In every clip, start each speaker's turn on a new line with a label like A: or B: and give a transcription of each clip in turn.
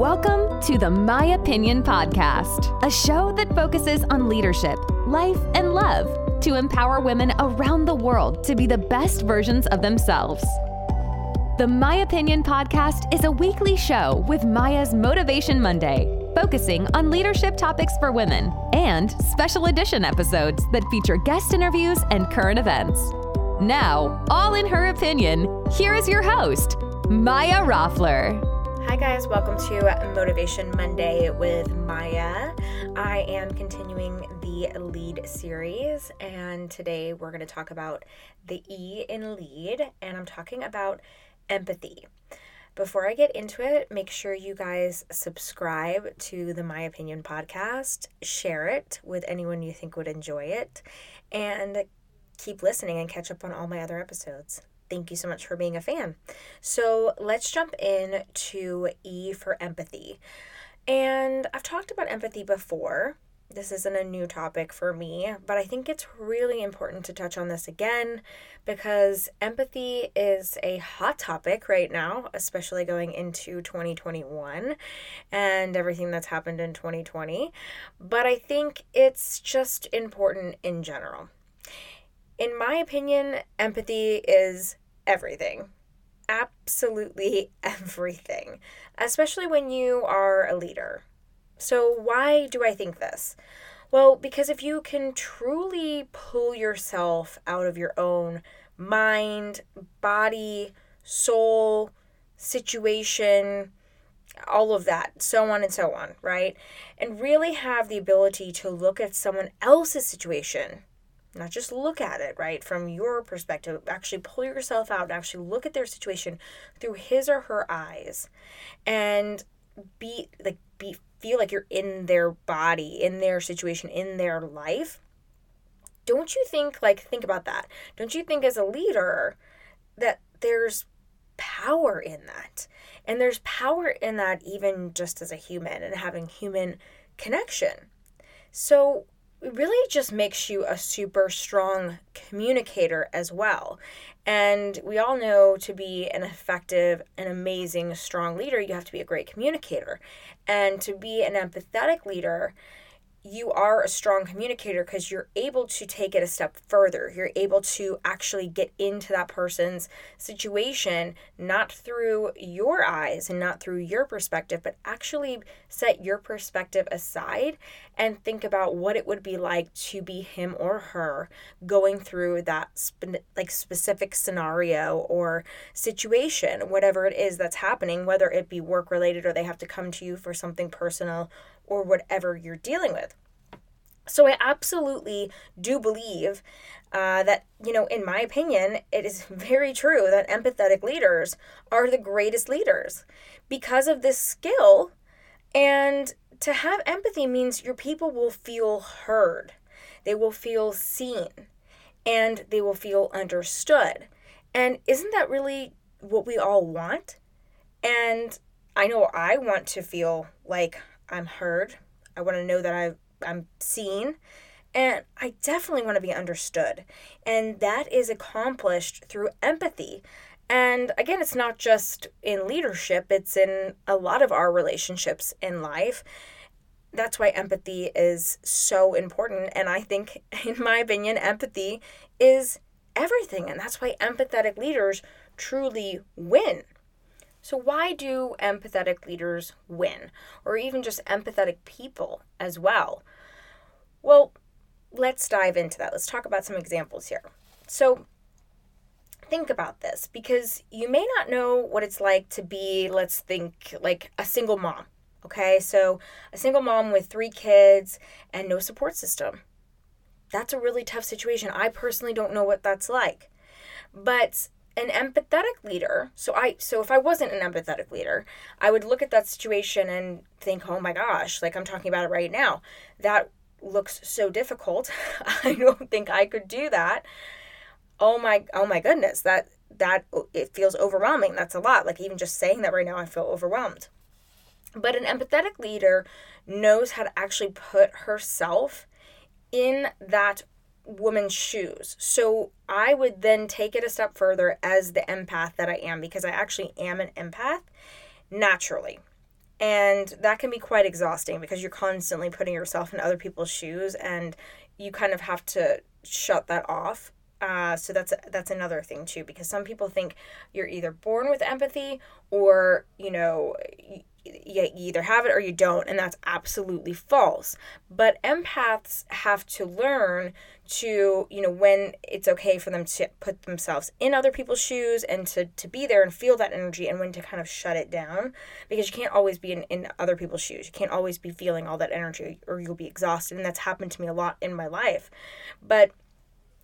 A: Welcome to the My Opinion Podcast, a show that focuses on leadership, life, and love to empower women around the world to be the best versions of themselves. The My Opinion Podcast is a weekly show with Maya's Motivation Monday, focusing on leadership topics for women, and special edition episodes that feature guest interviews and current events. Now, all in her opinion, here is your host, Maya Roffler.
B: Hi, guys, welcome to Motivation Monday with Maya. I am continuing the lead series, and today we're going to talk about the E in lead, and I'm talking about empathy. Before I get into it, make sure you guys subscribe to the My Opinion podcast, share it with anyone you think would enjoy it, and keep listening and catch up on all my other episodes. Thank you so much for being a fan. So let's jump in to E for empathy. And I've talked about empathy before. This isn't a new topic for me, but I think it's really important to touch on this again because empathy is a hot topic right now, especially going into 2021 and everything that's happened in 2020. But I think it's just important in general. In my opinion, empathy is everything. Absolutely everything, especially when you are a leader. So, why do I think this? Well, because if you can truly pull yourself out of your own mind, body, soul, situation, all of that, so on and so on, right? And really have the ability to look at someone else's situation not just look at it right from your perspective actually pull yourself out and actually look at their situation through his or her eyes and be like be feel like you're in their body in their situation in their life. Don't you think like think about that. Don't you think as a leader that there's power in that? And there's power in that even just as a human and having human connection. So really just makes you a super strong communicator as well. And we all know to be an effective, an amazing, strong leader, you have to be a great communicator. And to be an empathetic leader, you are a strong communicator because you're able to take it a step further. You're able to actually get into that person's situation, not through your eyes and not through your perspective, but actually set your perspective aside and think about what it would be like to be him or her going through that like specific scenario or situation, whatever it is that's happening, whether it be work related or they have to come to you for something personal or whatever you're dealing with. So I absolutely do believe uh, that, you know, in my opinion, it is very true that empathetic leaders are the greatest leaders because of this skill. And to have empathy means your people will feel heard, they will feel seen, and they will feel understood. And isn't that really what we all want? And I know I want to feel like I'm heard. I want to know that i I'm seen. And I definitely want to be understood. And that is accomplished through empathy. And again, it's not just in leadership, it's in a lot of our relationships in life. That's why empathy is so important. And I think, in my opinion, empathy is everything. And that's why empathetic leaders truly win. So, why do empathetic leaders win? Or even just empathetic people as well? Well, let's dive into that. Let's talk about some examples here. So, think about this because you may not know what it's like to be, let's think, like a single mom. Okay, so a single mom with three kids and no support system. That's a really tough situation. I personally don't know what that's like. But an empathetic leader. So i so if i wasn't an empathetic leader i would look at that situation and think oh my gosh like i'm talking about it right now. That looks so difficult. I don't think i could do that. Oh my oh my goodness that that oh, it feels overwhelming. That's a lot. Like even just saying that right now i feel overwhelmed. But an empathetic leader knows how to actually put herself in that woman's shoes. So I would then take it a step further as the empath that I am because I actually am an empath naturally. And that can be quite exhausting because you're constantly putting yourself in other people's shoes and you kind of have to shut that off. Uh, so that's that's another thing too because some people think you're either born with empathy or you know you either have it or you don't, and that's absolutely false. But empaths have to learn to, you know, when it's okay for them to put themselves in other people's shoes and to, to be there and feel that energy and when to kind of shut it down because you can't always be in, in other people's shoes. You can't always be feeling all that energy or you'll be exhausted. And that's happened to me a lot in my life. But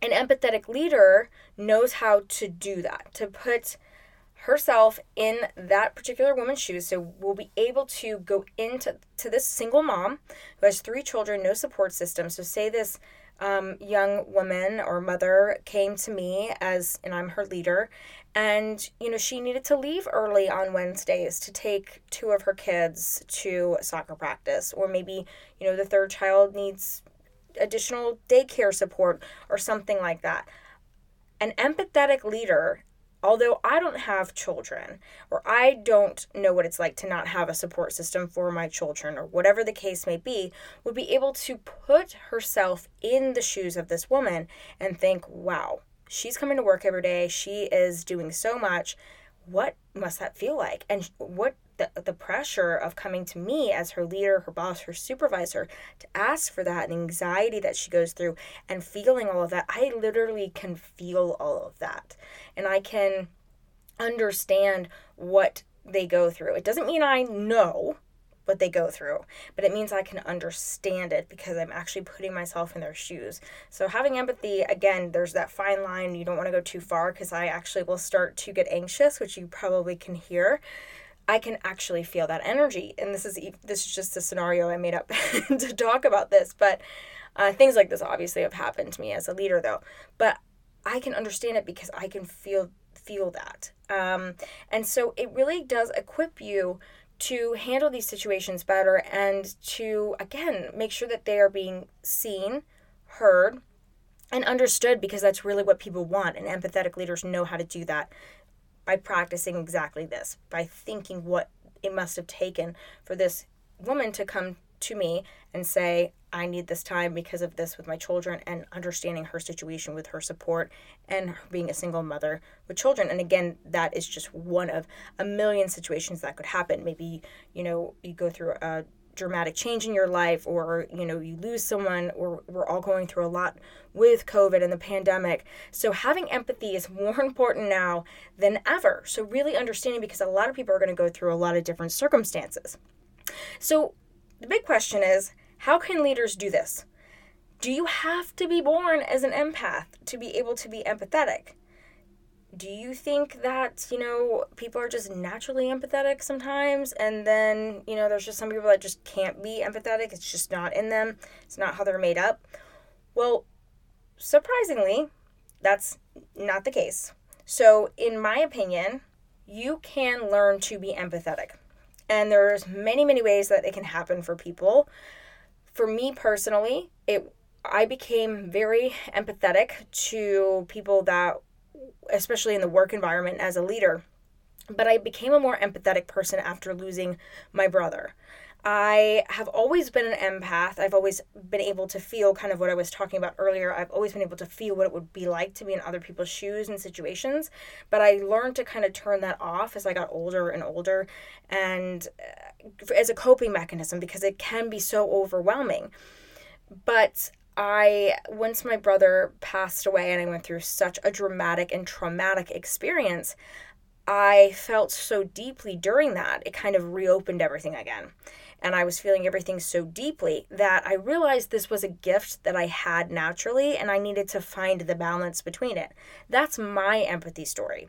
B: an empathetic leader knows how to do that, to put herself in that particular woman's shoes. So we'll be able to go into to this single mom who has three children, no support system. So say this um, young woman or mother came to me as, and I'm her leader, and you know she needed to leave early on Wednesdays to take two of her kids to soccer practice, or maybe you know the third child needs additional daycare support or something like that. An empathetic leader although I don't have children or I don't know what it's like to not have a support system for my children or whatever the case may be, would be able to put herself in the shoes of this woman and think, wow, she's coming to work every day. She is doing so much. What must that feel like? And what the, the pressure of coming to me as her leader, her boss, her supervisor to ask for that and anxiety that she goes through and feeling all of that. I literally can feel all of that. And I can understand what they go through. It doesn't mean I know what they go through, but it means I can understand it because I'm actually putting myself in their shoes. So, having empathy, again, there's that fine line. You don't want to go too far because I actually will start to get anxious, which you probably can hear. I can actually feel that energy. And this is this is just a scenario I made up to talk about this, but uh, things like this obviously have happened to me as a leader, though. But I can understand it because I can feel feel that, um, and so it really does equip you to handle these situations better and to again make sure that they are being seen, heard, and understood because that's really what people want. And empathetic leaders know how to do that by practicing exactly this, by thinking what it must have taken for this woman to come to me and say, I need this time because of this with my children, and understanding her situation with her support and being a single mother with children. And again, that is just one of a million situations that could happen. Maybe, you know, you go through a dramatic change in your life or you know you lose someone or we're all going through a lot with covid and the pandemic. So having empathy is more important now than ever. So really understanding because a lot of people are going to go through a lot of different circumstances. So the big question is how can leaders do this? Do you have to be born as an empath to be able to be empathetic do you think that you know people are just naturally empathetic sometimes? And then you know there's just some people that just can't be empathetic. It's just not in them. It's not how they're made up. Well surprisingly that's not the case. So in my opinion you can learn to be empathetic. And there's many many ways that it can happen for people. For me personally it I became very empathetic to people that especially in the work environment as a leader. But I became a more empathetic person after losing my brother. I have always been an empath. I've always been able to feel kind of what I was talking about earlier. I've always been able to feel what it would be like to be in other people's shoes and situations. But I learned to kind of turn that off as I got older and older and uh, as a coping mechanism because it can be so overwhelming. But I, once my brother passed away and I went through such a dramatic and traumatic experience, I felt so deeply during that, it kind of reopened everything again. And I was feeling everything so deeply that I realized this was a gift that I had naturally and I needed to find the balance between it. That's my empathy story.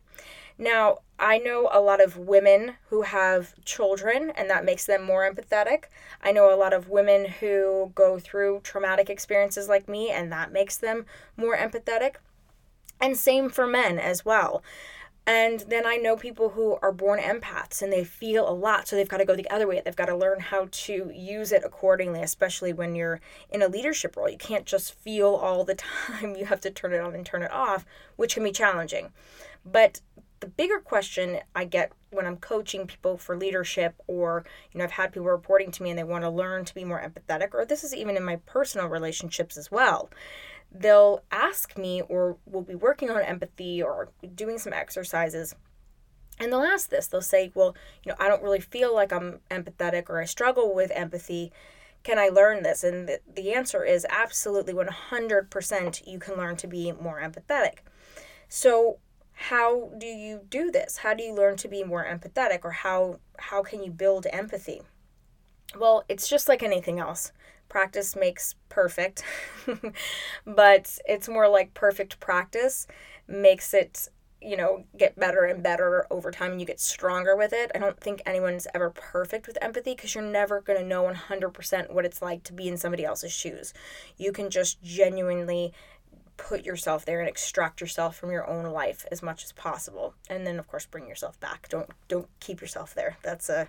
B: Now, I know a lot of women who have children, and that makes them more empathetic. I know a lot of women who go through traumatic experiences like me, and that makes them more empathetic. And same for men as well. And then I know people who are born empaths and they feel a lot, so they've got to go the other way. They've got to learn how to use it accordingly, especially when you're in a leadership role. You can't just feel all the time. You have to turn it on and turn it off, which can be challenging. But the bigger question I get when I'm coaching people for leadership, or, you know, I've had people reporting to me and they want to learn to be more empathetic, or this is even in my personal relationships as well. They'll ask me or we'll be working on empathy or doing some exercises and they'll ask this. They'll say well you know i don't really feel like i'm empathetic or i struggle with empathy. Can i learn this? And the, the answer is absolutely 100% you can learn to be more empathetic. So how do you do this how do you learn to be more empathetic or how how can you build empathy well it's just like anything else practice makes perfect, but it's more like perfect practice makes it, you know, get better and better over time and you get stronger with it. I don't think anyone's ever perfect with empathy because you're never going to know 100% what it's like to be in somebody else's shoes. You can just genuinely put yourself there and extract yourself from your own life as much as possible and then of course bring yourself back don't don't keep yourself there that's a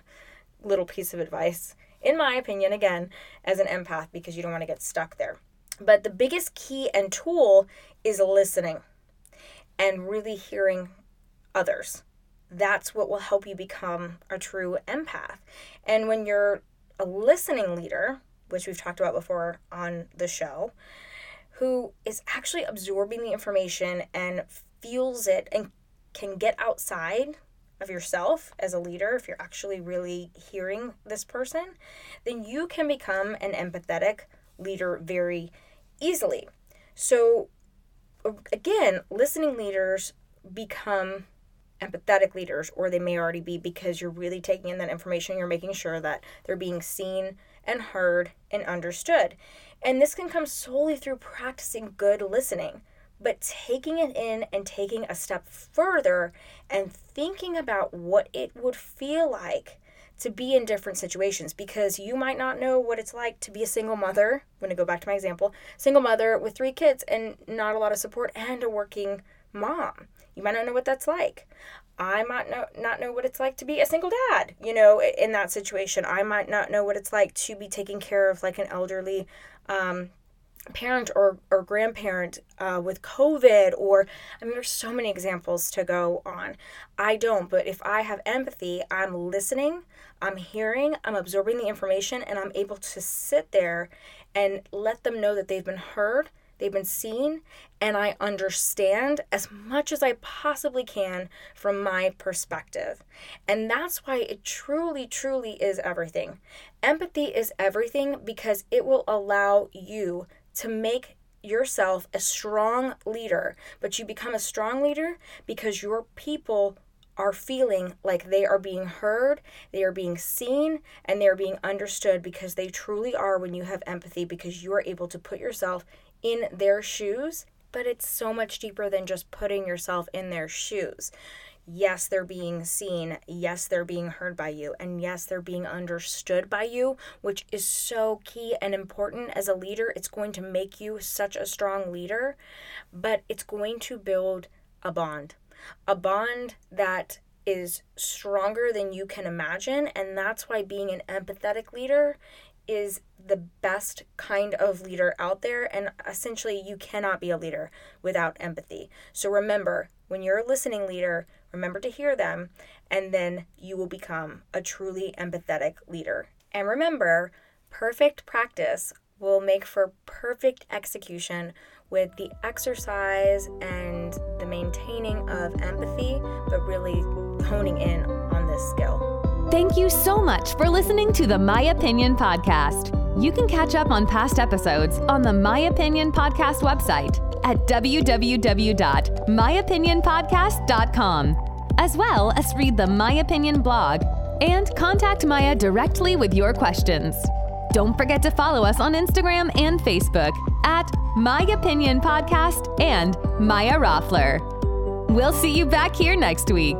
B: little piece of advice in my opinion, again, as an empath, because you don't want to get stuck there. But the biggest key and tool is listening and really hearing others. That's what will help you become a true empath. And when you're a listening leader, which we've talked about before on the show, who is actually absorbing the information and feels it and can get outside of yourself as a leader, if you're actually really hearing this person, then you can become an empathetic leader very easily. So, again, listening leaders become empathetic leaders, or they may already be because you're really taking in that information, you're making sure that they're being seen and heard and understood. And this can come solely through practicing good listening but taking it in and taking a step further and thinking about what it would feel like to be in different situations because you might not know what it's like to be a single mother. I'm going to go back to my example single mother with three kids and not a lot of support and a working mom. You might not know what that's like. I might not, know what it's like to be a single dad, you know, in that situation. I might not know what it's like to be taking care of like an elderly um, parent or, or grandparent uh, with COVID, or I mean, there's so many examples to go on. I don't, but if I have empathy, I'm listening, I'm hearing, I'm absorbing the information, and I'm able to sit there and let them know that they've been heard, they've been seen, and I understand as much as I possibly can from my perspective. And that's why it truly, truly is everything. Empathy is everything because it will allow you to make yourself a strong leader, but you become a strong leader because your people are feeling like they are being heard, they are being seen, and they are being understood because they truly are when you have empathy because you are able to put yourself in their shoes. But it's so much deeper than just putting yourself in their shoes yes, they're being seen, yes, they're being heard by you, and yes, they're being understood by you, which is so key and important as a leader. It's going to make you such a strong leader, but it's going to build a bond, a bond that is stronger than you can imagine. And that's why being an empathetic leader is the best kind of leader out there. And essentially, you cannot be a leader without empathy. So remember, when you're a listening leader, remember to hear them, and then you will become a truly empathetic leader. And remember, perfect practice will make for perfect execution with the exercise and the maintaining of empathy, but really honing in on this skill.
A: Thank you so much for listening to the My Opinion Podcast. You can catch up on past episodes on the My Opinion Podcast website at www.myopinionpodcast.com, as well as read the My Opinion blog and contact Maya directly with your questions. Don't forget to follow us on Instagram and Facebook at My Opinion Podcast and Maya Roffler. We'll see you back here next week.